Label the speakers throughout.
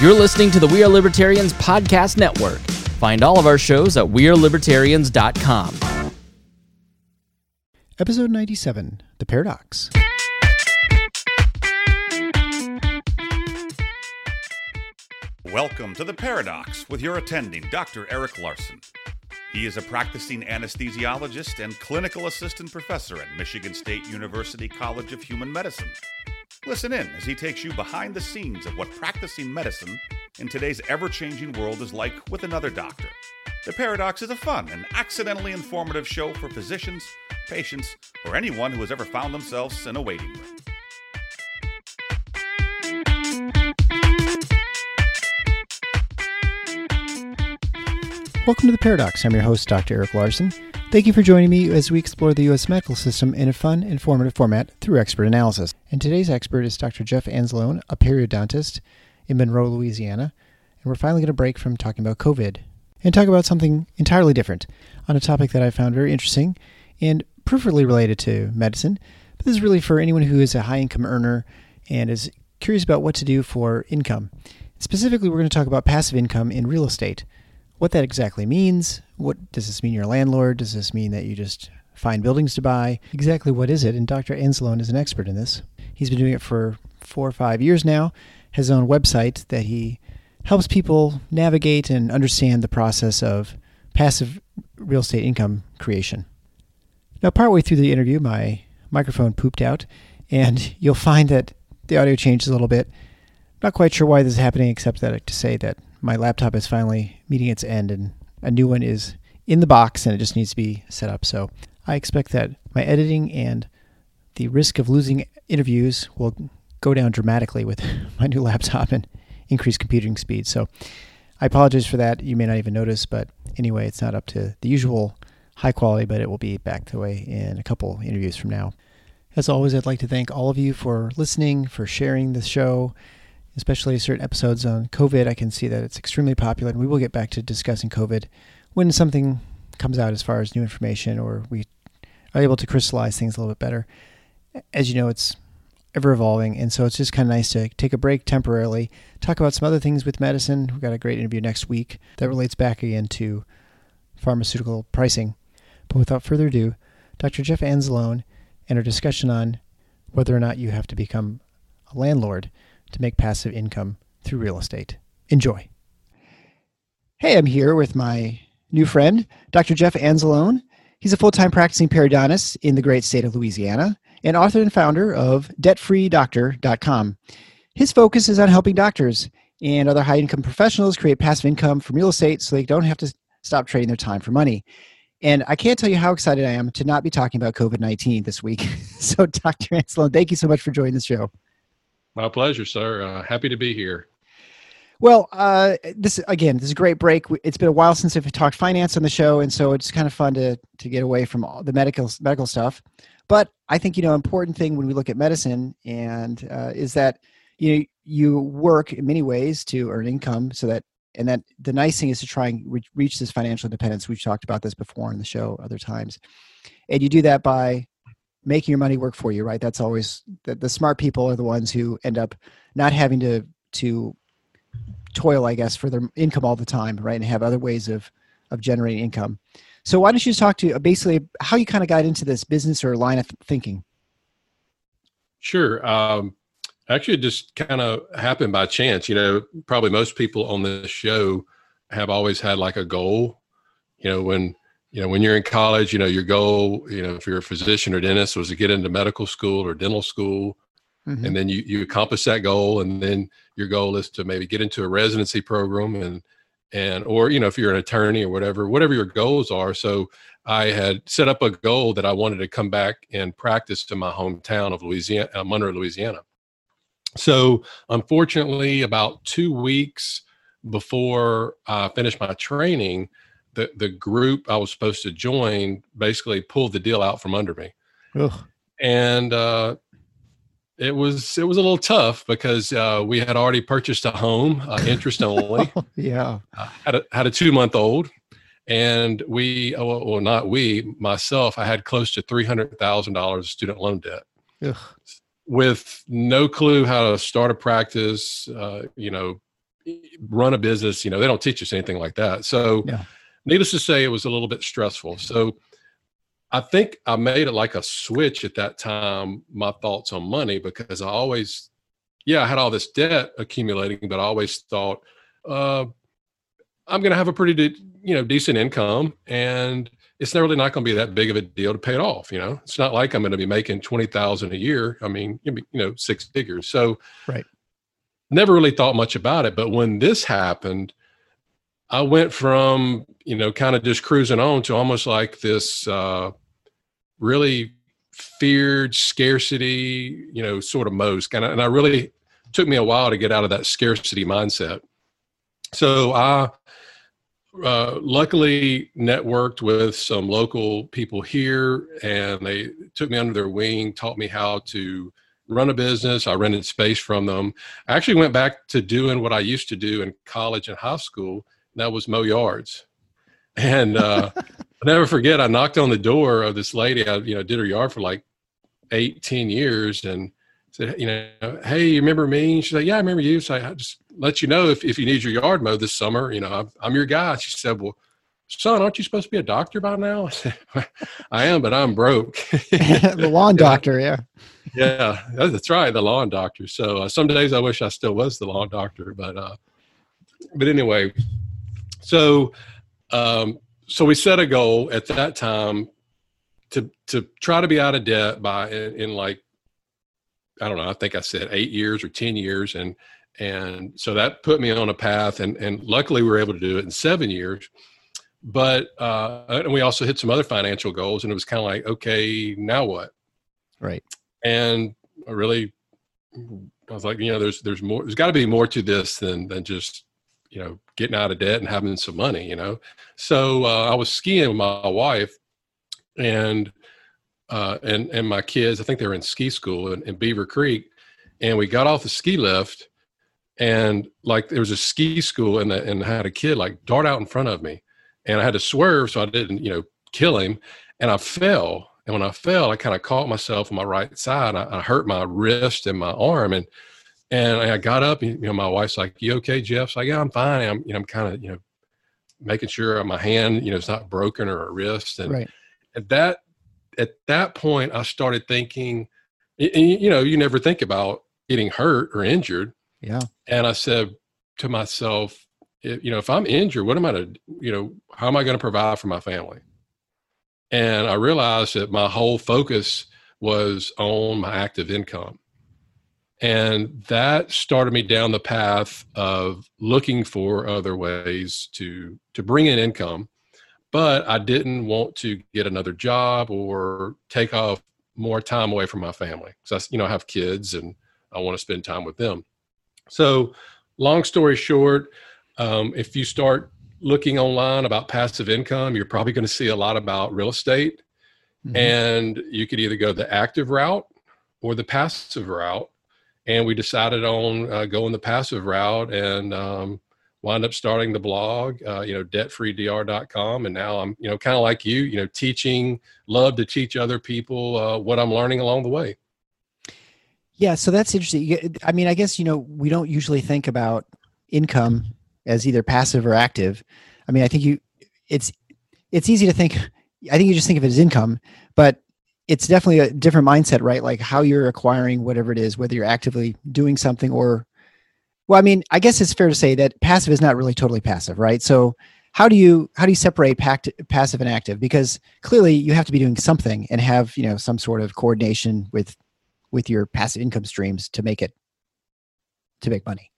Speaker 1: You're listening to the We Are Libertarians Podcast Network. Find all of our shows at WeareLibertarians.com.
Speaker 2: Episode 97 The Paradox.
Speaker 3: Welcome to The Paradox with your attending, Dr. Eric Larson. He is a practicing anesthesiologist and clinical assistant professor at Michigan State University College of Human Medicine. Listen in as he takes you behind the scenes of what practicing medicine in today's ever changing world is like with another doctor. The Paradox is a fun and accidentally informative show for physicians, patients, or anyone who has ever found themselves in a waiting room.
Speaker 2: Welcome to The Paradox. I'm your host, Dr. Eric Larson. Thank you for joining me as we explore the U.S. medical system in a fun, informative format through expert analysis. And today's expert is Dr. Jeff Anzalone, a periodontist in Monroe, Louisiana. And we're finally going to break from talking about COVID and talk about something entirely different on a topic that I found very interesting and peripherally related to medicine. But this is really for anyone who is a high income earner and is curious about what to do for income. Specifically, we're going to talk about passive income in real estate what that exactly means. What does this mean you're a landlord? Does this mean that you just find buildings to buy? Exactly what is it? And Dr. Anzalone is an expert in this. He's been doing it for four or five years now, has his own website that he helps people navigate and understand the process of passive real estate income creation. Now, partway through the interview, my microphone pooped out, and you'll find that the audio changes a little bit. Not quite sure why this is happening, except that to say that my laptop is finally meeting its end and a new one is in the box and it just needs to be set up. So I expect that my editing and the risk of losing interviews will go down dramatically with my new laptop and increased computing speed. So I apologize for that. You may not even notice, but anyway, it's not up to the usual high quality, but it will be back the way in a couple interviews from now. As always, I'd like to thank all of you for listening, for sharing the show, especially certain episodes on COVID. I can see that it's extremely popular, and we will get back to discussing COVID when something comes out as far as new information or we are able to crystallize things a little bit better. As you know, it's ever evolving, and so it's just kind of nice to take a break temporarily, talk about some other things with medicine. We've got a great interview next week that relates back again to pharmaceutical pricing. But without further ado, Dr. Jeff Anzalone and our discussion on whether or not you have to become a landlord to make passive income through real estate. Enjoy. Hey, I'm here with my new friend, Dr. Jeff Anzalone. He's a full time practicing periodontist in the great state of Louisiana and author and founder of debtfreedoctor.com. His focus is on helping doctors and other high income professionals create passive income from real estate so they don't have to stop trading their time for money. And I can't tell you how excited I am to not be talking about COVID 19 this week. so, Dr. Anzalone, thank you so much for joining the show.
Speaker 4: My pleasure, sir. Uh, happy to be here.
Speaker 2: Well, uh, this again, this is a great break. It's been a while since I've talked finance on the show, and so it's kind of fun to to get away from all the medical medical stuff. But I think you know, important thing when we look at medicine, and uh, is that you know you work in many ways to earn income, so that and that the nice thing is to try and re- reach this financial independence. We've talked about this before in the show other times, and you do that by making your money work for you, right? That's always the, the smart people are the ones who end up not having to to toil, I guess, for their income all the time, right? And have other ways of of generating income. So why don't you just talk to basically how you kind of got into this business or line of thinking?
Speaker 4: Sure. Um, actually, just kind of happened by chance. You know, probably most people on this show have always had like a goal. You know, when you know when you're in college you know your goal you know if you're a physician or dentist was to get into medical school or dental school. Mm-hmm. and then you you accomplish that goal and then your goal is to maybe get into a residency program and and or you know if you're an attorney or whatever whatever your goals are. So i had set up a goal that i wanted to come back and practice to my hometown of louisiana uh, monroe louisiana. So unfortunately about two weeks before i finished my training the the group I was supposed to join basically pulled the deal out from under me, Ugh. and uh, it was it was a little tough because uh, we had already purchased a home, uh, interest only.
Speaker 2: yeah,
Speaker 4: had a had a two month old, and we uh, well, well not we myself I had close to three hundred thousand dollars student loan debt. Ugh. With no clue how to start a practice, uh, you know, run a business. You know, they don't teach us anything like that. So, yeah. Needless to say, it was a little bit stressful. So, I think I made it like a switch at that time. My thoughts on money because I always, yeah, I had all this debt accumulating, but I always thought, uh, I'm going to have a pretty, de- you know, decent income, and it's never really not going to be that big of a deal to pay it off. You know, it's not like I'm going to be making twenty thousand a year. I mean, you know, six figures. So,
Speaker 2: right
Speaker 4: never really thought much about it. But when this happened, I went from, you know, kind of just cruising on to almost like this uh, really feared scarcity, you know, sort of mode. And I, and I really took me a while to get out of that scarcity mindset. So I uh, luckily networked with some local people here and they took me under their wing, taught me how to run a business. I rented space from them. I actually went back to doing what I used to do in college and high school. That was mow yards. And uh, I'll never forget, I knocked on the door of this lady. I, you know, did her yard for like 18 years and said, you know, hey, you remember me? And she said, yeah, I remember you. So I just let you know if, if you need your yard mowed this summer, you know, I'm, I'm your guy. She said, well, son, aren't you supposed to be a doctor by now? I said, I am, but I'm broke.
Speaker 2: the lawn doctor, yeah
Speaker 4: yeah, that's right, the lawn doctor. So uh, some days I wish I still was the lawn doctor, but uh, but anyway, so um, so we set a goal at that time to to try to be out of debt by in, in like I don't know, I think I said eight years or ten years, and and so that put me on a path, and and luckily we were able to do it in seven years. But uh, and we also hit some other financial goals, and it was kind of like, okay, now what?
Speaker 2: Right
Speaker 4: and I really I was like, you know, there's there's more. There's got to be more to this than than just you know getting out of debt and having some money. You know, so uh, I was skiing with my wife, and uh, and and my kids. I think they were in ski school in, in Beaver Creek, and we got off the ski lift, and like there was a ski school, and the, and I had a kid like dart out in front of me, and I had to swerve so I didn't you know kill him, and I fell and when I fell, I kind of caught myself on my right side. I, I, hurt my wrist and my arm, and and I got up. And, you know, my wife's like, "You okay, Jeff?" So like, "Yeah, I'm fine." I'm you know, I'm kind of you know, making sure my hand you know is not broken or a wrist. And
Speaker 2: right.
Speaker 4: at that at that point, I started thinking, and, you know, you never think about getting hurt or injured.
Speaker 2: Yeah.
Speaker 4: And I said to myself, you know, if I'm injured, what am I to, you know, how am I going to provide for my family? And I realized that my whole focus was on my active income. And that started me down the path of looking for other ways to, to bring in income. But I didn't want to get another job or take off more time away from my family because I, you know, I have kids and I want to spend time with them. So, long story short, um, if you start looking online about passive income, you're probably going to see a lot about real estate. Mm-hmm. And you could either go the active route or the passive route. And we decided on uh, going the passive route and um, up starting the blog, uh, you know, debtfreedr.com. And now I'm, you know, kind of like you, you know, teaching, love to teach other people uh, what I'm learning along the way.
Speaker 2: Yeah. So that's interesting. I mean, I guess, you know, we don't usually think about income as either passive or active. I mean, I think you it's it's easy to think I think you just think of it as income, but it's definitely a different mindset, right? Like how you're acquiring whatever it is, whether you're actively doing something or well, I mean, I guess it's fair to say that passive is not really totally passive, right? So how do you how do you separate pact, passive and active? Because clearly you have to be doing something and have, you know, some sort of coordination with with your passive income streams to make it to make money.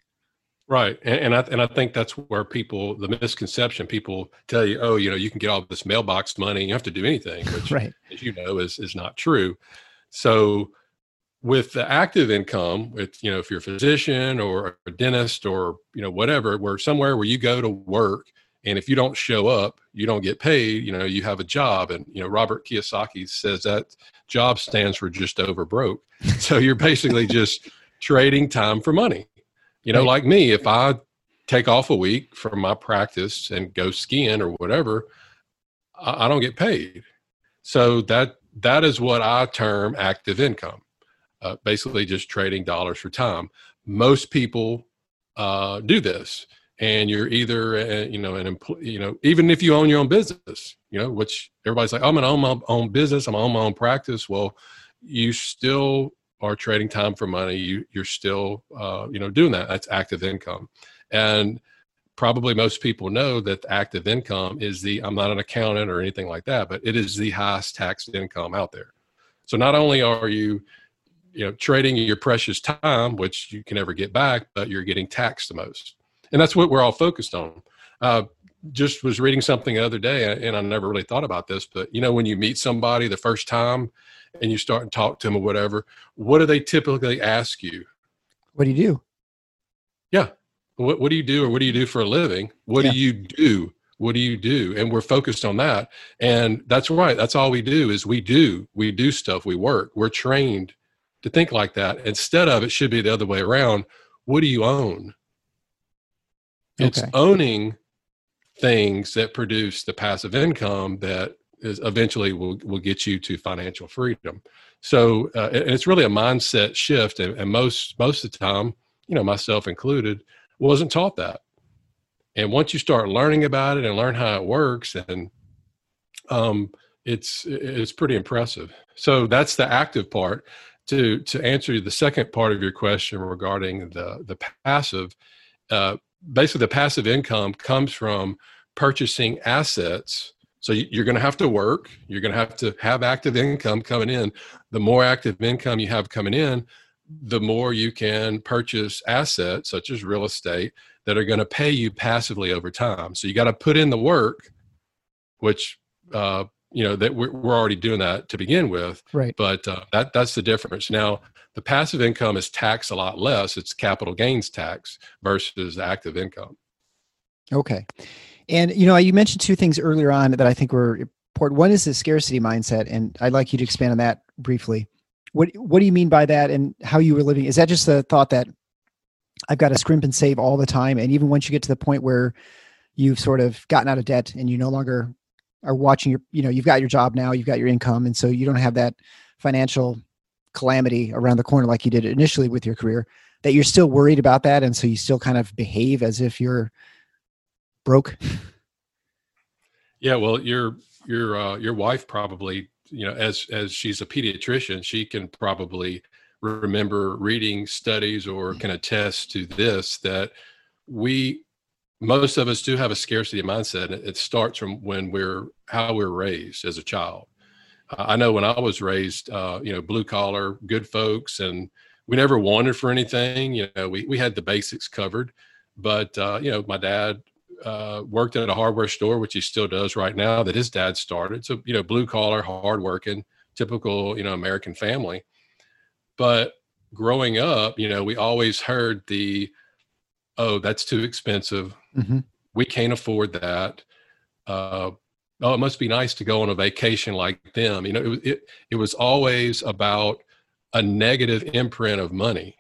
Speaker 4: Right, and, and, I and I think that's where people the misconception people tell you, oh, you know, you can get all this mailbox money, you have to do anything, which,
Speaker 2: right.
Speaker 4: as you know, is is not true. So, with the active income, with you know, if you're a physician or a dentist or you know whatever, where somewhere where you go to work, and if you don't show up, you don't get paid. You know, you have a job, and you know, Robert Kiyosaki says that job stands for just over broke. so you're basically just trading time for money you know, right. like me, if I take off a week from my practice and go skiing or whatever, I, I don't get paid. So that that is what I term active income. Uh, basically, just trading dollars for time. Most people uh, do this and you're either a, you know an employee you know even if you own your own business you know which everybody's like i'm gonna own my own business i'm own my own practice well you still are trading time for money you you're still uh, you know doing that. That's active income. And probably most people know that active income is the i'm not an accountant or anything like that but it is the highest taxed income out there. So not only are you you know trading your precious time which you can never get back but you're getting taxed the most. And that's what we're all focused on. Uh, just was reading something the other day and i never really thought about this but you know when you meet somebody the first time and you start and talk to them or whatever what do they typically ask you?
Speaker 2: What do you do?
Speaker 4: Yeah. What, what do you do or what do you do for a living? What yeah. do you do? What do you do? And we're focused on that. And that's right. That's all we do is we do we do stuff. We work. We're trained to think like that. Instead of it should be the other way around what do you own? It's okay. owning things that produce the passive income that is eventually will, will get you to financial freedom. So uh, and it's really a mindset shift and, and most most of the time you know myself included wasn't taught that. And once you start learning about it and learn how it works and um, it's it's pretty impressive. So that's the active part. To to answer the second part of your question regarding the the passive uh, basically the passive income comes from purchasing assets so you're going to have to work you're going to have to have active income coming in the more active income you have coming in the more you can purchase assets such as real estate that are going to pay you passively over time. So you got to put in the work, which uh, you know that we're, we're, already doing that to begin with.
Speaker 2: Right.
Speaker 4: But uh, that that's the difference. Now the passive income is taxed a lot less. It's capital gains tax versus active income.
Speaker 2: Okay. And you know, you mentioned two things earlier on that I think were important. One is the scarcity mindset, and I'd like you to expand on that briefly. What What do you mean by that, and how you were living? Is that just the thought that I've got to scrimp and save all the time. And even once you get to the point where you've sort of gotten out of debt and you no longer are watching your, you know, you've got your job now, you've got your income. And so you don't have that financial calamity around the corner like you did initially with your career, that you're still worried about that. And so you still kind of behave as if you're broke.
Speaker 4: Yeah. Well, your, your, uh, your wife probably, you know, as, as she's a pediatrician, she can probably remember reading studies or can attest to this that we most of us do have a scarcity mindset it starts from when we're how we're raised as a child. I know when i was raised uh, you know blue collar good folks and we never wanted for anything you know we, we had the basics covered. But uh, you know my dad uh, worked at a hardware store which he still does right now that his dad started. So you know blue collar hardworking typical you know american family. But growing up, you know, we always heard the, oh, that's too expensive. Mm-hmm. We can't afford that. Uh, oh, it must be nice to go on a vacation like them. You know, it, it, it was always about a negative imprint of money.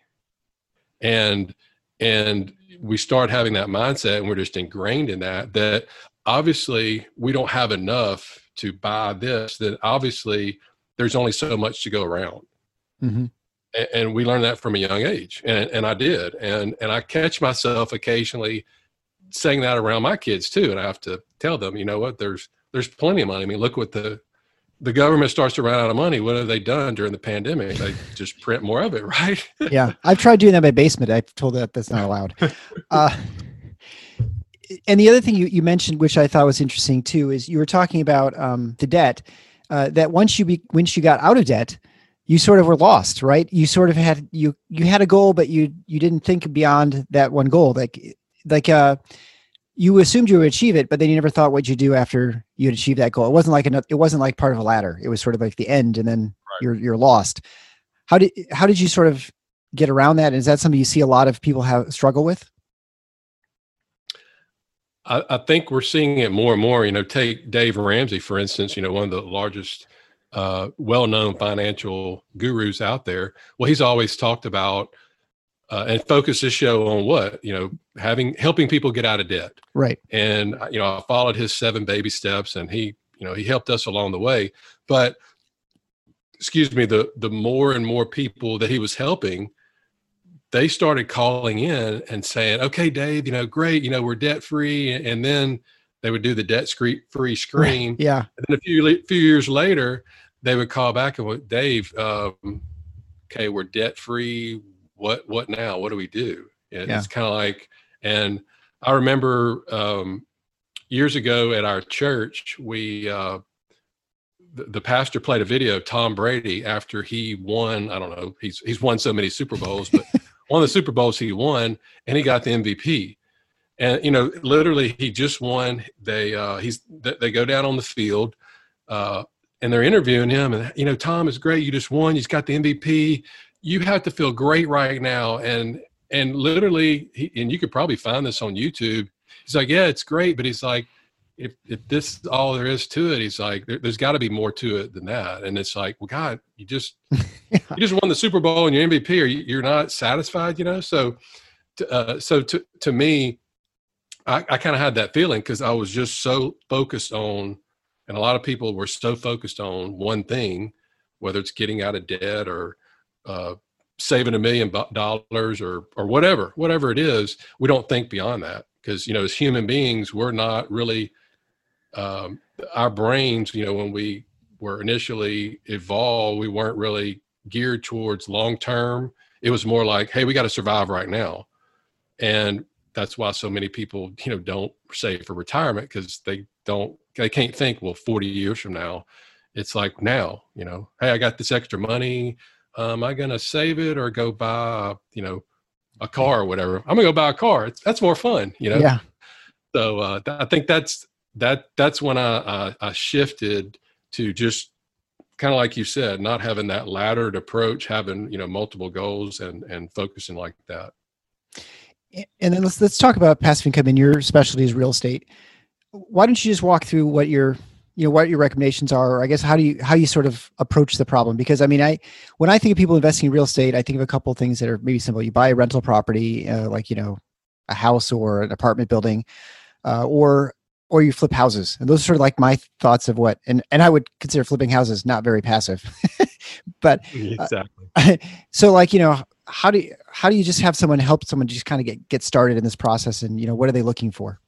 Speaker 4: And, and we start having that mindset and we're just ingrained in that, that obviously we don't have enough to buy this, that obviously there's only so much to go around. Mm-hmm and we learned that from a young age and, and i did and and i catch myself occasionally saying that around my kids too and i have to tell them you know what? There's there's plenty of money. I mean look what the the government starts to run out of money. What have they done during the pandemic? They just print more of it right?
Speaker 2: Yeah i've tried doing that in my basement. I've told that that's not allowed. Uh, and the other thing you, you mentioned which i thought was interesting too is you were talking about um, the debt uh, that once you be once you got out of debt you sort of were lost, right? You sort of had you you had a goal, but you you didn't think beyond that one goal. Like like uh you assumed you would achieve it, but then you never thought what you do after you had achieved that goal. It wasn't like an, it wasn't like part of a ladder. It was sort of like the end, and then right. you're you're lost. How did how did you sort of get around that? Is that something you see a lot of people have struggle with?
Speaker 4: I, I think we're seeing it more and more. You know, take Dave Ramsey for instance. You know, one of the largest uh, well-known financial gurus out there. Well, he's always talked about uh, and focused his show on what you know, having helping people get out of debt.
Speaker 2: Right.
Speaker 4: And uh, you know, I followed his seven baby steps, and he, you know, he helped us along the way. But excuse me, the the more and more people that he was helping, they started calling in and saying, "Okay, Dave, you know, great, you know, we're debt free," and then they would do the debt free screen.
Speaker 2: Yeah.
Speaker 4: And then a few few years later, they would call back and would, Dave, um, okay, we're debt free. What what now? What do we do? And
Speaker 2: Yeah.
Speaker 4: It's kind of like, and I remember um, years ago at our church, we uh, the, the pastor played a video of Tom Brady after he won. I don't know. He's he's won so many Super Bowls, but one of the Super Bowls he won, and he got the MVP. And you know, literally, he just won. They uh, he's they go down on the field, uh, and they're interviewing him. And you know, Tom is great. You just won. Just got the MVP. You have to feel great right now. And and literally, he, and you could probably find this on YouTube. He's like, yeah, it's great, but he's like, if if this is all there is to it, he's like, there, there's got to be more to it than that. And it's like, well, God, you just you just won the Super Bowl and you're MVP, or you, you're not satisfied, you know? So, uh, so to to me, I, I kind of had that feeling because I was just so focused on, and a lot of people were so focused on one thing, whether it's getting out of debt or uh, saving a million dollars or or whatever, whatever it is. We don't think beyond that because you know, as human beings, we're not really um, our brains. You know, when we were initially evolved, we weren't really geared towards long term. It was more like, hey, we got to survive right now, and that's why so many people, you know, don't save for retirement because they don't, they can't think, well, 40 years from now, it's like now, you know, hey, I got this extra money. Um, am I going to save it or go buy, you know, a car or whatever? I'm gonna go buy a car. It's, that's more fun, you know.
Speaker 2: Yeah.
Speaker 4: So uh, th- I think that's that. That's when I, I, I shifted to just kind of like you said, not having that laddered approach, having you know multiple goals and and focusing like that.
Speaker 2: And then let's let's talk about passive income and your specialty is real estate. Why don't you just walk through what your you know what your recommendations are, or I guess how do you how you sort of approach the problem? Because I mean, I when I think of people investing in real estate, I think of a couple of things that are maybe simple. You buy a rental property, uh, like you know, a house or an apartment building, uh, or or you flip houses, and those are sort of like my thoughts of what and and I would consider flipping houses not very passive, but
Speaker 4: Exactly.
Speaker 2: so like you know how do you how do you just have someone help someone just kind of get get started in this process and you know what are they looking for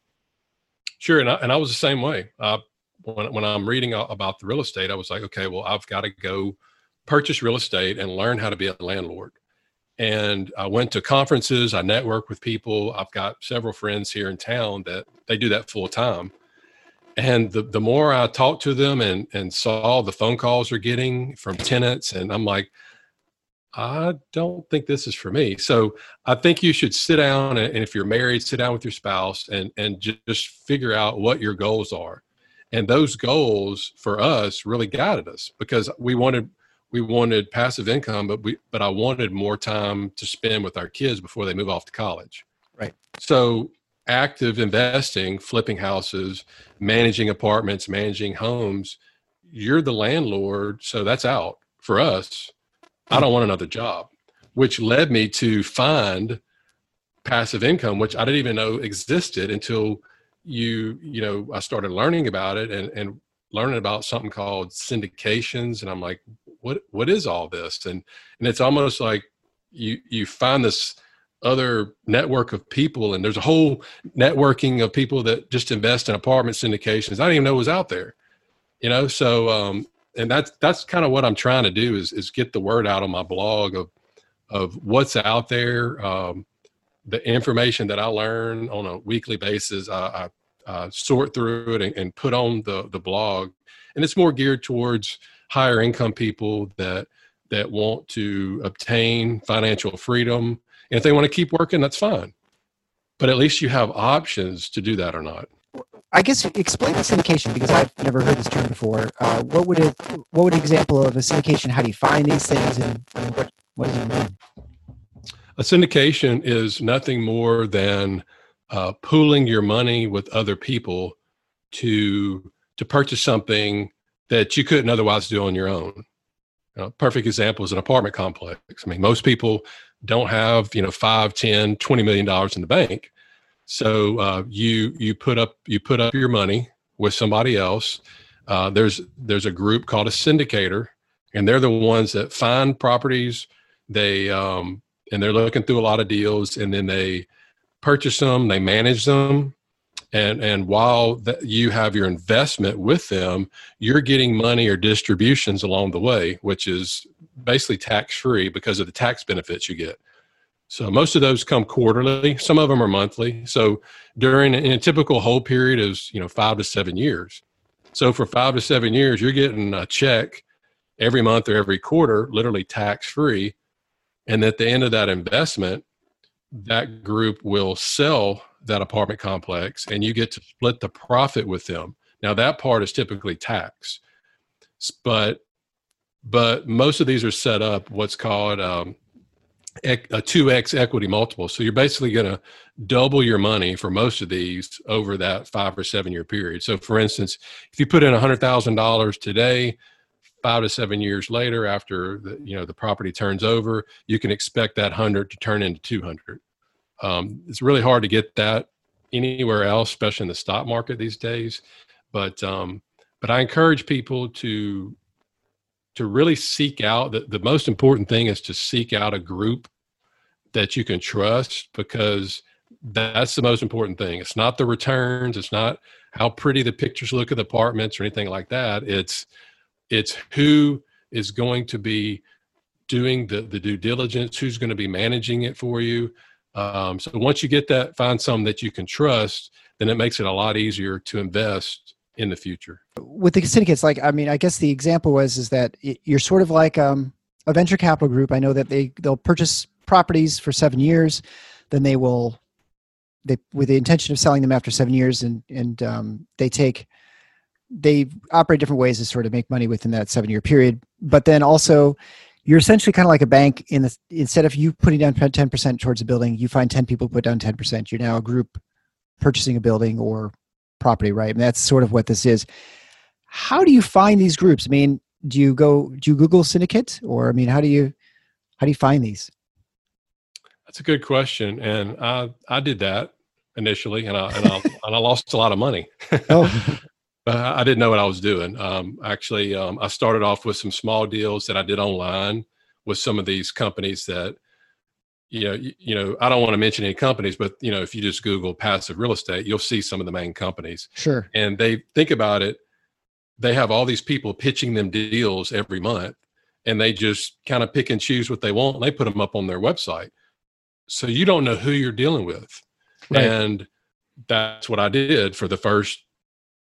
Speaker 4: Sure, and I, and I was the same way. Uh, when when I'm reading about the real estate, I was like, okay, well, I've got to go purchase real estate and learn how to be a landlord. And I went to conferences. I networked with people. I've got several friends here in town that they do that full time. And the the more I talked to them and and saw the phone calls they're getting from tenants, and I'm like, I don't think this is for me. So I think you should sit down and, if you're married, sit down with your spouse and and ju- just figure out what your goals are. And those goals for us really guided us because we wanted we wanted passive income, but we but I wanted more time to spend with our kids before they move off to college.
Speaker 2: Right.
Speaker 4: So active investing, flipping houses, managing apartments, managing homes, you're the landlord, so that's out for us. I don't want another job, which led me to find passive income, which I didn't even know existed until you, you know, I started learning about it and, and learning about something called syndications. And I'm like, what, what is all this? And, and it's almost like you, you find this other network of people and there's a whole networking of people that just invest in apartment syndications. I didn't even know was out there, you know? So, um, and that's that's kind of what I'm trying to do is is get the word out on my blog of of what's out there, um, the information that I learn on a weekly basis. I, I sort through it and, and put on the the blog, and it's more geared towards higher income people that that want to obtain financial freedom. And if they want to keep working, that's fine. But at least you have options to do that or not.
Speaker 2: I guess explain the syndication because i've never heard this term before uh, what would it what would an example of a syndication how do you find these things and, and what what does it mean
Speaker 4: A syndication is nothing more than uh, pooling your money with other people to to purchase something that you couldn't otherwise do on your own. You know, perfect example is an apartment complex. I mean, most people don't have you know five, ten, twenty million dollars in the bank, so uh, you you put up you put up your money with somebody else. Uh, there's there's a group called a syndicator, and they're the ones that find properties. They um, and they're looking through a lot of deals, and then they purchase them, they manage them, and and while you have your investment with them, you're getting money or distributions along the way, which is basically tax free because of the tax benefits you get. So most of those come quarterly. Some of them are monthly. So during in a typical hold period is you know five to seven years. So for five to seven years, you're getting a check every month or every quarter, literally tax free. And at the end of that investment, that group will sell that apartment complex and you get to split the profit with them. Now that part is typically tax, but but most of these are set up what's called um, a 2x equity multiple. So you're basically going to double your money for most of these over that five or seven year period. So, for instance, if you put in $100,000 today, five to seven years later, after the, you know the property turns over, you can expect that hundred to turn into 200. Um, it's really hard to get that anywhere else, especially in the stock market these days. But um, but I encourage people to to really seek out the, the most important thing is to seek out a group that you can trust because that's the most important thing. It's not the returns it's not how pretty the pictures look of the apartments or anything like that. It's it's who is going to be doing the, the due diligence who's going to be managing it for you. Um, so once you get that find some that you can trust then it makes it a lot easier to invest in the future.
Speaker 2: With the syndicates like i mean i guess the example was is that you're sort of like um, a venture capital group. I know that they they'll purchase properties for seven years then they will they with the intention of selling them after seven years and and um, they take they operate different ways to sort of make money within that seven year period. But then also you're essentially kind of like a bank in the instead of you putting down 10% towards a building you find 10 people put down 10% you're now a group purchasing a building or property right? And that's sort of what this is. How do you find these groups? I mean do you go do you google syndicate? Or i mean how do you how do you find these?
Speaker 4: That's a good question. And i i did that initially and i and i, and I lost a lot of money. Oh. I didn't know what I was doing. Um, actually, um, I started off with some small deals that I did online with some of these companies that, you know, you, you, know, I don't want to mention any companies, but you know, if you just Google passive real estate, you'll see some of the main companies.
Speaker 2: Sure.
Speaker 4: And they think about it. They have all these people pitching them deals every month, and they just kind of pick and choose what they want, and they put them up on their website. So you don't know who you're dealing with, right. and that's what I did for the first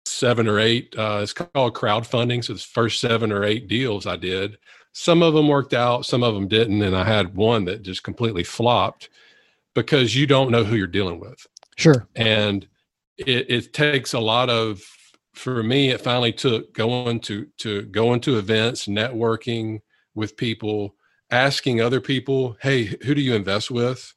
Speaker 4: seven or eight. Uh, it's called crowdfunding. So the first seven or eight deals I did, some of them worked out, some of them didn't, and I had one that just completely flopped because you don't know who you're dealing with.
Speaker 2: Sure.
Speaker 4: And it, it takes a lot of. For me, it finally took going to to going to events, networking with people, asking other people, "Hey, who do you invest with?"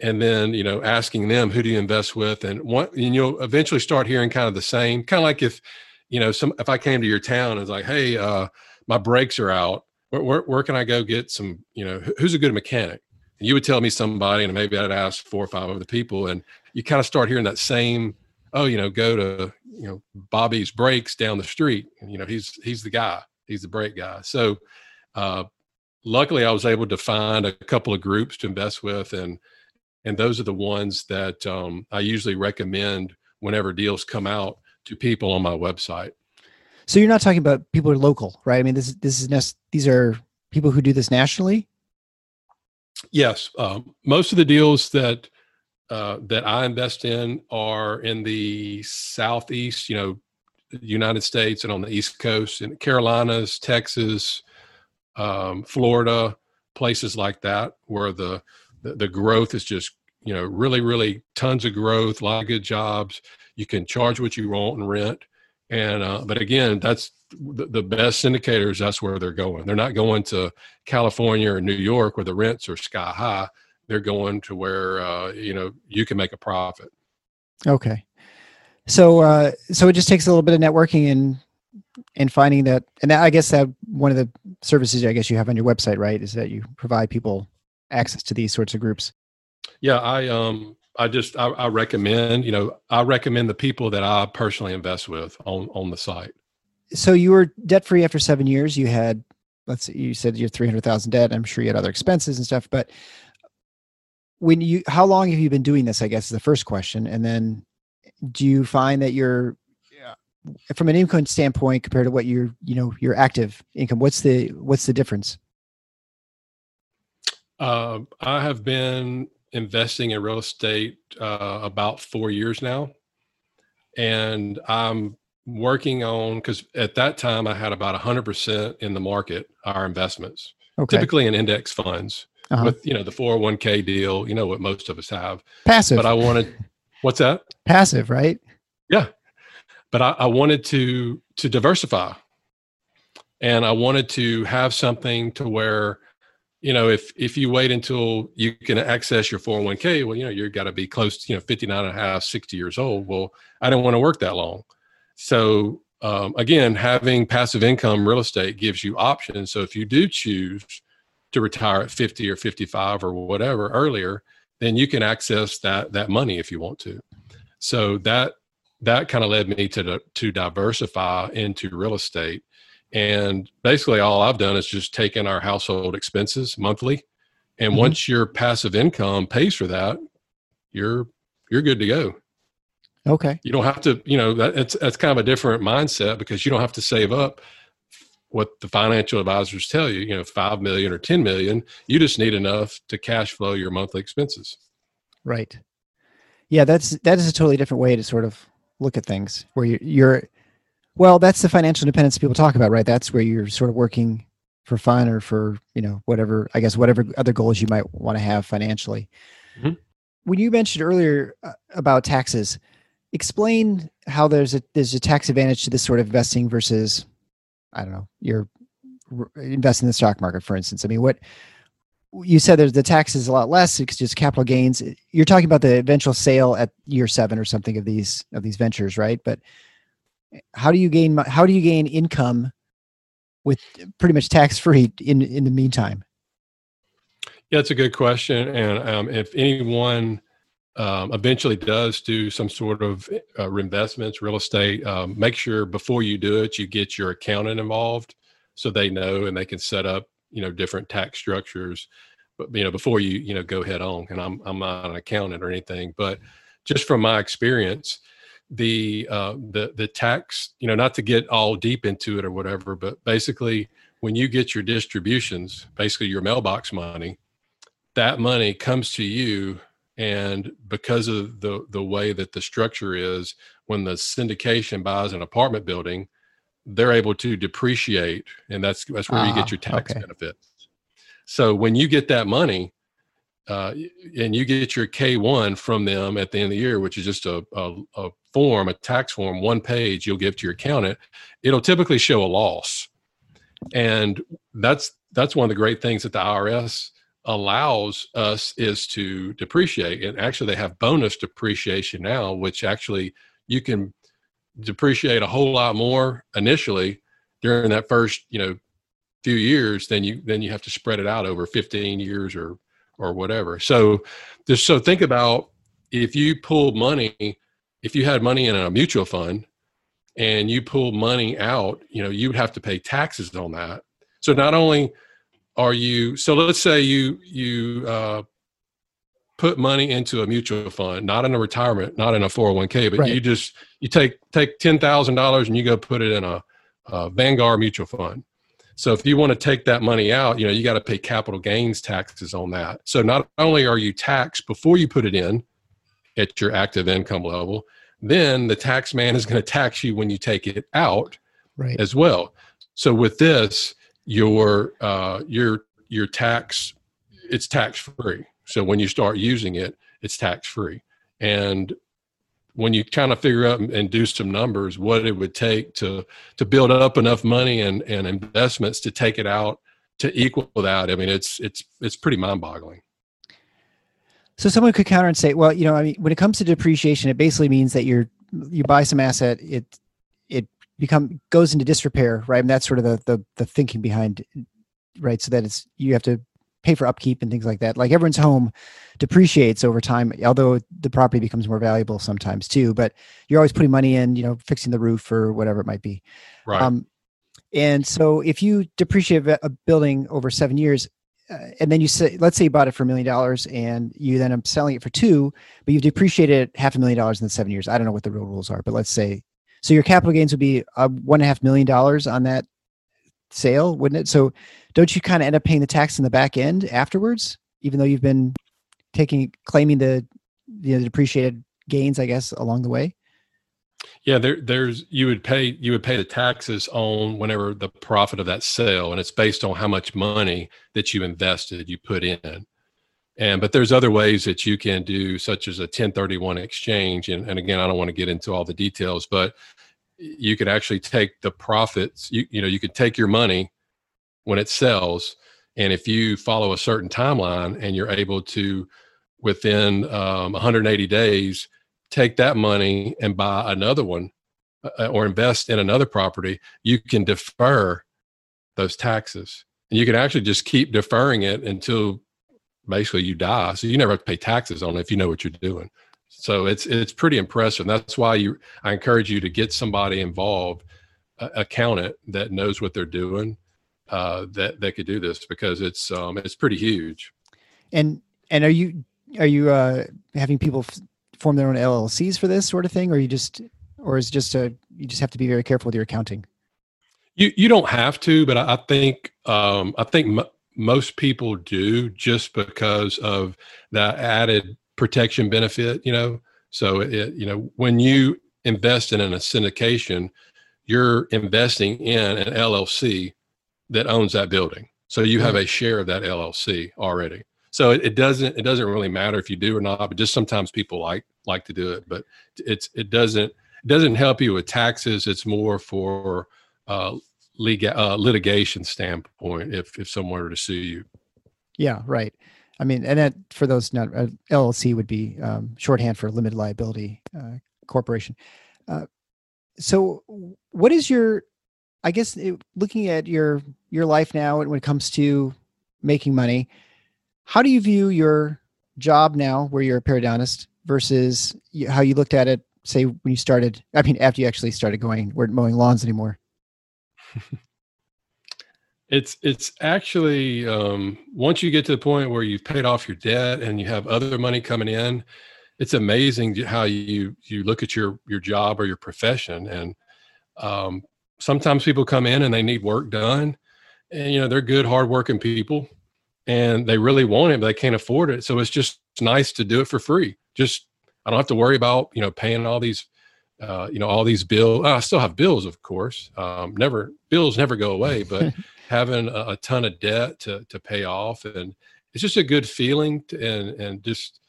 Speaker 4: and then you know asking them who do you invest with and what and you'll eventually start hearing kind of the same kind of like if you know some if i came to your town and was like hey uh my brakes are out where, where, where can i go get some you know who's a good mechanic and you would tell me somebody and maybe i'd ask four or five other people and you kind of start hearing that same oh you know go to you know bobby's brakes down the street and, you know he's he's the guy he's the brake guy so uh luckily i was able to find a couple of groups to invest with and and those are the ones that um, I usually recommend whenever deals come out to people on my website.
Speaker 2: So you're not talking about people who are local, right? I mean, this this is these are people who do this nationally.
Speaker 4: Yes, um, most of the deals that uh, that I invest in are in the southeast, you know, United States, and on the East Coast, in Carolinas, Texas, um, Florida, places like that, where the the, the growth is just you know really really tons of growth a lot of good jobs you can charge what you want and rent and uh, but again that's the, the best indicators that's where they're going. They're not going to california or new york where the rents are sky high. They're going to where uh, you know you can make a profit.
Speaker 2: Okay. So uh, so it just takes a little bit of networking and and finding that and i guess that one of the services i guess you have on your website right is that you provide people access to these sorts of groups?
Speaker 4: Yeah, I um I just I, I recommend you know I recommend the people that I personally invest with on on the site.
Speaker 2: So you were debt free after seven years. You had let's see, you said you're three hundred thousand debt. I'm sure you had other expenses and stuff, but when you how long have you been doing this i guess is the first question and then do you find that you're from an income standpoint compared to what your you know your active income what's the what's the difference
Speaker 4: uh, i have been investing in real estate uh, about four years now. And i'm working on because at that time i had about 100% in the market our investments okay. typically in index funds uh-huh. with you know the 401k deal you know what most of us have.
Speaker 2: Passive.
Speaker 4: But i wanted what's that?
Speaker 2: Passive right?
Speaker 4: Yeah. But I, I wanted to to diversify. And i wanted to have something to where you know if if you wait until you can access your 401k well you know you've got to be close to you know 59 and a half 60 years old. Well i don't want to work that long. So um, again having passive income real estate gives you options. So if you do choose to retire at 50 or 55 or whatever earlier then you can access that that money if you want to. So that that kind of led me to to diversify into real estate and basically all i've done is just taken our household expenses monthly. And mm-hmm. once your passive income pays for that you're you're good to go.
Speaker 2: Okay.
Speaker 4: You don't have to you know that it's that's kind of a different mindset because you don't have to save up what the financial advisors tell you you know 5 million or 10 million. You just need enough to cash flow your monthly expenses.
Speaker 2: Right. Yeah that's that is a totally different way to sort of look at things where you're, you're well that's the financial independence people talk about right that's where you're sort of working for fun or for you know whatever i guess whatever other goals you might want to have financially mm-hmm. when you mentioned earlier uh, about taxes explain how there's a there's a tax advantage to this sort of investing versus i don't know you're investing in the stock market for instance i mean what you said there's the tax is a lot less it's just capital gains. You're talking about the eventual sale at year seven or something of these of these ventures, right? But how do you gain how do you gain income with pretty much tax free in in the meantime?
Speaker 4: Yeah, it's a good question, and um, if anyone um, eventually does do some sort of uh, investments, real estate, um, make sure before you do it, you get your accountant involved so they know and they can set up you know different tax structures but you know before you you know go head on and i'm i'm not an accountant or anything but just from my experience the uh the the tax you know not to get all deep into it or whatever but basically when you get your distributions basically your mailbox money that money comes to you and because of the the way that the structure is when the syndication buys an apartment building they're able to depreciate, and that's that's where you get ah, your tax okay. benefits. So when you get that money, uh, and you get your K one from them at the end of the year, which is just a, a, a form, a tax form, one page you'll give to your accountant. It'll typically show a loss, and that's that's one of the great things that the IRS allows us is to depreciate. And actually, they have bonus depreciation now, which actually you can depreciate a whole lot more initially during that first you know few years then you then you have to spread it out over 15 years or or whatever so just so think about if you pull money if you had money in a mutual fund and you pull money out you know you would have to pay taxes on that so not only are you so let's say you you uh, put money into a mutual fund, not in a retirement, not in a 401k, but right. you just you take take ten thousand dollars and you go put it in a, a, Vanguard mutual fund. So if you want to take that money out, you know you got to pay capital gains taxes on that. So not only are you taxed before you put it in at your active income level, then the tax man is going to tax you when you take it out
Speaker 2: right.
Speaker 4: as well. So with this, your uh, your your tax it's tax free. So when you start using it, it's tax free. And when you kind of figure out and do some numbers, what it would take to to build up enough money and, and investments to take it out to equal that, I mean, it's it's it's pretty mind boggling.
Speaker 2: So someone could counter and say, well, you know, I mean, when it comes to depreciation, it basically means that you're you buy some asset, it it become goes into disrepair, right? And that's sort of the the, the thinking behind, right? So that it's you have to pay for upkeep and things like that. Like everyone's home depreciates over time, although the property becomes more valuable sometimes too. But you're always putting money in, you know, fixing the roof or whatever it might be.
Speaker 4: Right. Um,
Speaker 2: and so if you depreciate a building over seven years, uh, and then you say, let's say you bought it for a million dollars and you then are selling it for two, but you've depreciated half a million dollars in the seven years. I don't know what the real rules are, but let's say, so your capital gains would be uh, one and a half million dollars on that sale, wouldn't it? So don't you kind of end up paying the tax in the back end afterwards, even though you've been taking, claiming the, you know, the depreciated gains, I guess, along the way?
Speaker 4: Yeah, there, there's you would pay you would pay the taxes on whenever the profit of that sale, and it's based on how much money that you invested, you put in. And but there's other ways that you can do, such as a 1031 exchange. And, and again, I don't want to get into all the details, but you could actually take the profits. You you know you could take your money when it sells, and if you follow a certain timeline and you're able to within um, 180 days take that money and buy another one uh, or invest in another property, you can defer those taxes. And you can actually just keep deferring it until basically you die. So you never have to pay taxes on it if you know what you're doing. So it's it's pretty impressive. That's why you I encourage you to get somebody involved, uh, accountant that knows what they're doing, uh, that that could do this because it's um it's pretty huge.
Speaker 2: And and are you are you uh having people form their own LLCs for this sort of thing, or you just, or is just a you just have to be very careful with your accounting?
Speaker 4: You you don't have to, but I, think um, I think m- most people do just because of that added protection benefit. You know, so it, you know when you invest in a syndication, you're investing in an LLC that owns that building. So you have a share of that LLC already. So it, it, doesn't it doesn't really matter if you do or not but just sometimes people like like to do it but it's it doesn't it doesn't help you with taxes. It's more for uh, legal uh, litigation standpoint if if someone were to sue you.
Speaker 2: Yeah right. I mean and that for those not uh, llc would be um, shorthand for limited liability uh, corporation. Uh, so what is your i guess it, looking at your your life now and when it comes to making money how do you view your job now where you're a periodontist versus how you looked at it, say, when you started? I mean, after you actually started going, weren't mowing lawns anymore.
Speaker 4: it's it's actually um, once you get to the point where you've paid off your debt and you have other money coming in, it's amazing how you you look at your your job or your profession. And um, sometimes people come in and they need work done, and you know they're good, hardworking people, and they really want it, but they can't afford it. So it's just nice to do it for free. Just I don't have to worry about you know paying all these uh, you know all these bills. I still have bills, of course. Um, never bills never go away, but having a, a, ton of debt to to pay off, and it's just a good feeling, to, and and just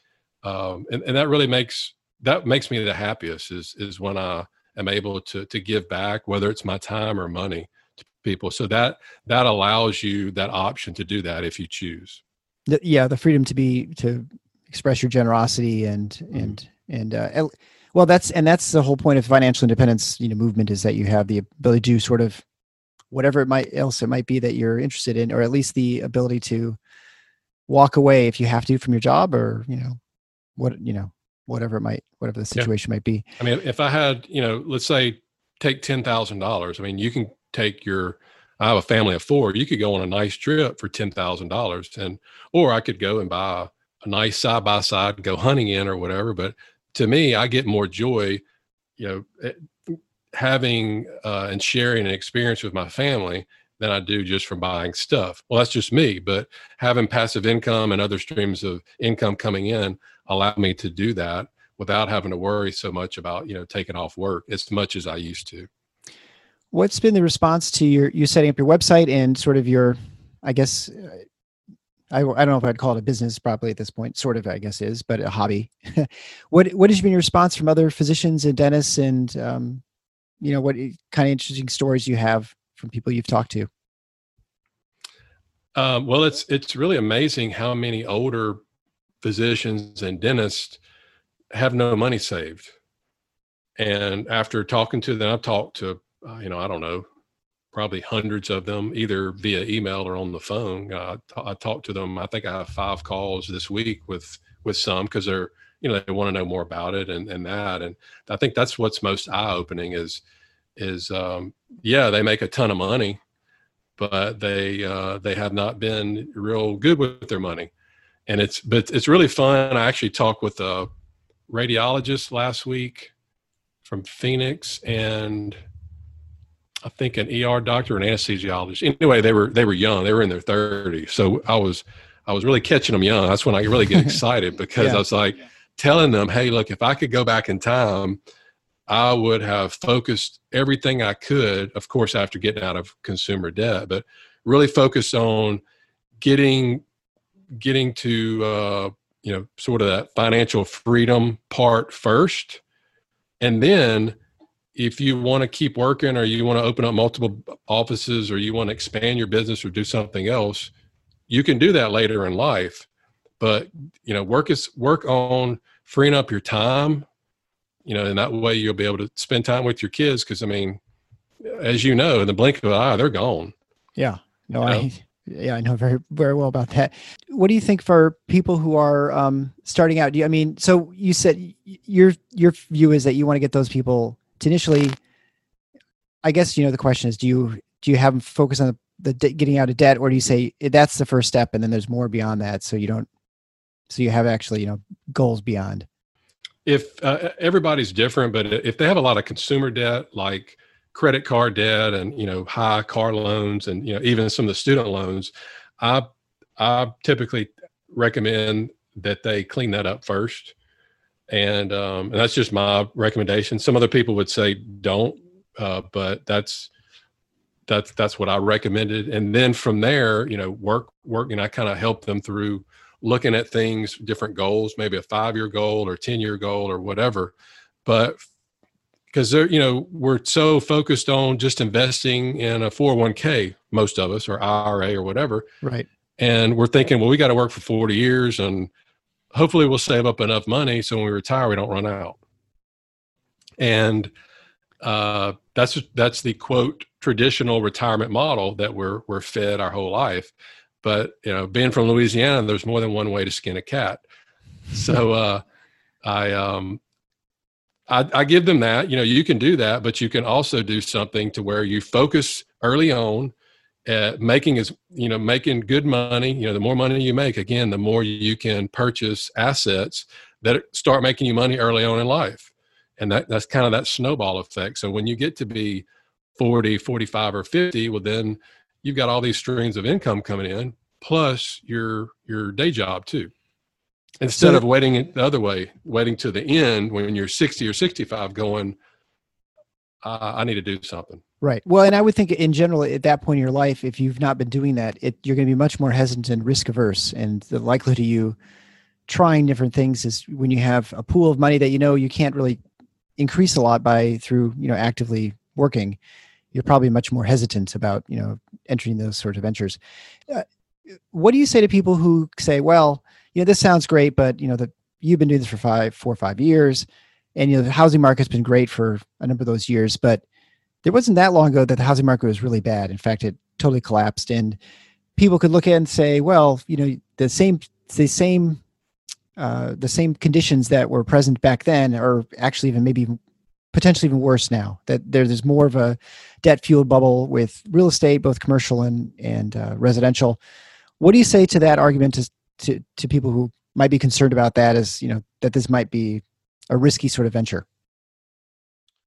Speaker 4: um, and, and that really makes that makes me the happiest is is when I am able to to give back, whether it's my time or money to people so that that allows you that option to do that if you choose
Speaker 2: the, yeah the freedom to be to express your generosity and mm-hmm. and and uh, well that's and that's the whole point of financial independence you know movement is that you have the ability to sort of whatever it might else it might be that you're interested in or at least the ability to walk away if you have to from your job or you know what you know whatever it might whatever the situation yeah. might be
Speaker 4: i mean if i had you know let's say take $10000 i mean you can take your I have a family of four. You could go on a nice trip for ten thousand dollars, and or I could go and buy a, a nice side by side and go hunting in or whatever. But to me, I get more joy, you know, eh, having uh, and sharing an experience with my family than I do just from buying stuff. Well, that's just me, but having passive income and other streams of income coming in allow me to do that without having to worry so much about you know taking off work as much as I used to
Speaker 2: what's been the response to your you setting up your website and sort of your i guess I, I don't know if I'd call it a business probably at this point, sort of, I guess is, but a hobby. what what has been your response from other physicians and dentists, and um, you know what kind of interesting stories you have from people you've talked to?
Speaker 4: Um, well, it's it's really amazing how many older physicians and dentists have no money saved, and after talking to them, I've talked to uh, you know, I don't know, probably hundreds of them, either via email or on the phone. Uh, talked to them. I think I have five calls this week with with some because they're you know they want to know more about it and and that. And I think that's what's most eye opening is is um, yeah they make a ton of money, but they uh, they have not been real good with their money. And it's but it's really fun. I actually talked with a radiologist last week from Phoenix and I think an ER doctor, an anesthesiologist. Anyway, they were they were young. They were in their 30s. So I was I was really catching them young. That's when I really get excited because yeah. I was like telling them, "Hey, look, if I could go back in time, I would have focused everything I could, of course, after getting out of consumer debt, but really focus on getting getting to uh, you know sort of that financial freedom part first, and then if you want to keep working or you want to open up multiple offices or you want to expand your business or do something else you can do that later in life. But you know work is work on freeing up your time you know and that way you'll be able to spend time with your kids because i mean as you know in the blink of an eye they're gone.
Speaker 2: Yeah. No you know? i yeah i know very very well about that. What do you think for people who are um, starting out? Do you, i mean so you said your your view is that you want to get those people to initially i guess you know the question is do you do you have them focus on the, the getting out of debt or do you say eh, that's the first step and then there's more beyond that so you don't so you have actually you know goals beyond?
Speaker 4: If uh, everybody's different but if they have a lot of consumer debt like credit card debt and you know high car loans and you know even some of the student loans i i typically recommend that they clean that up first and um, and that's just my recommendation. Some other people would say don't, uh, but that's that's that's what I recommended. And then from there, you know, work work, and I kind of help them through looking at things, different goals, maybe a five year goal or ten year goal or whatever. But because they're you know we're so focused on just investing in a 401k most of us or ira or whatever.
Speaker 2: Right.
Speaker 4: And we're thinking well we got to work for 40 years and hopefully we'll save up enough money so when we retire we don't run out. And uh, that's that's the quote traditional retirement model that we're we're fed our whole life. But you know being from louisiana there's more than one way to skin a cat. So uh, i um I, I give them that. You know you can do that but you can also do something to where you focus early on uh, making is you know making good money. You know the more money you make again the more you can purchase assets that start making you money early on in life. And that that's kind of that snowball effect. So when you get to be 40 45 or 50 well then you've got all these streams of income coming in plus your your day job too instead of waiting the other way waiting to the end when you're 60 or 65 going uh, i need to do something
Speaker 2: Right. Well, and I would think in general at that point in your life, if you've not been doing that, it, you're going to be much more hesitant and risk averse. And the likelihood of you trying different things is when you have a pool of money that you know you can't really increase a lot by through you know actively working, you're probably much more hesitant about you know entering those sort of ventures. Uh, what do you say to people who say, well, you know, this sounds great, but you know that you've been doing this for five, four or five years, and you know the housing market's been great for a number of those years, but there wasn't that long ago that the housing market was really bad. In fact, it totally collapsed, and people could look at and say, well, you know, the same the same uh, the same conditions that were present back then are actually even maybe potentially even worse now. That there's more of a debt fueled bubble with real estate, both commercial and and uh, residential. What do you say to that argument to, to to people who might be concerned about that as you know that this might be a risky sort of venture?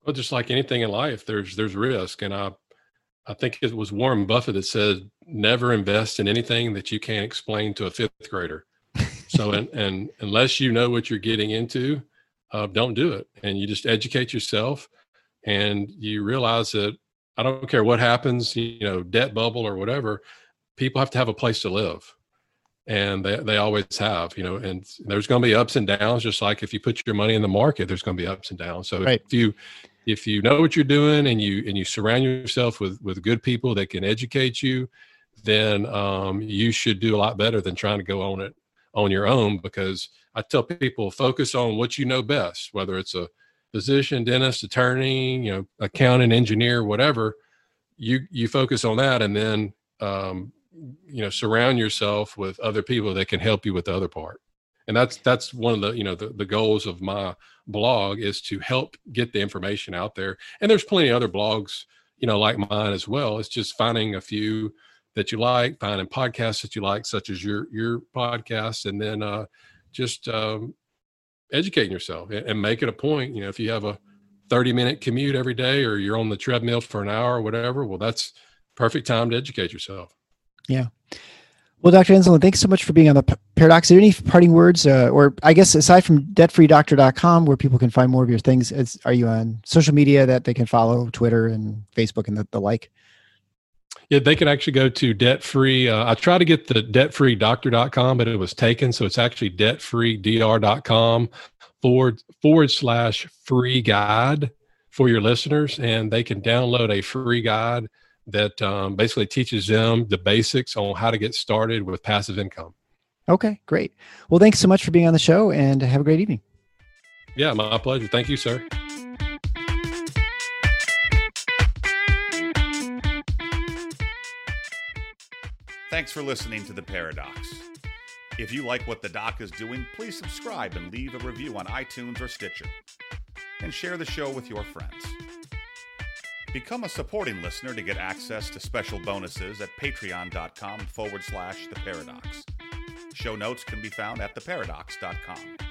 Speaker 4: Well, just like anything in life, there's there's risk, and I I think it was Warren Buffett that said, "Never invest in anything that you can't explain to a fifth grader." so, and, and unless you know what you're getting into, uh, don't do it. And you just educate yourself, and you realize that I don't care what happens, you know, debt bubble or whatever. People have to have a place to live, and they they always have, you know. And there's going to be ups and downs, just like if you put your money in the market, there's going to be ups and downs. So right. if you if you know what you're doing and you and you surround yourself with with good people that can educate you then um, you should do a lot better than trying to go on it on your own because i tell people focus on what you know best whether it's a physician dentist attorney you know accountant engineer whatever you you focus on that and then um, you know surround yourself with other people that can help you with the other part and that's that's one of the you know the, the goals of my blog is to help get the information out there and there's plenty of other blogs you know, like mine as well. It's just finding a few that you like, finding podcasts that you like, such as your your podcast, and then uh, just um, educating yourself and, and make it a point. You know, if you have a 30 minute commute every day or you're on the treadmill for an hour or whatever, well, that's perfect time to educate yourself.
Speaker 2: Yeah. Well, Dr. Anzalone, thanks so much for being on the Paradox. Are there any parting words, uh, or I guess aside from debtfreedoctor.com, where people can find more of your things, is, are you on social media that they can follow, Twitter and Facebook and the, the like?
Speaker 4: Yeah, they can actually go to debt free. Uh, I try to get the debtfreedoctor.com, but it was taken. So it's actually debtfreedr.com forward forward slash free guide for your listeners, and they can download a free guide that um, basically teaches them the basics on how to get started with passive income.
Speaker 2: Okay, great. Well, thanks so much for being on the show, and have a great evening.
Speaker 4: Yeah, my pleasure. Thank you, sir.
Speaker 3: Thanks for listening to The Paradox. If you like what the doc is doing, please subscribe and leave a review on iTunes or Stitcher. And share the show with your friends. Become a supporting listener to get access to special bonuses at patreon.com forward slash the paradox. Show notes can be found at theparadox.com.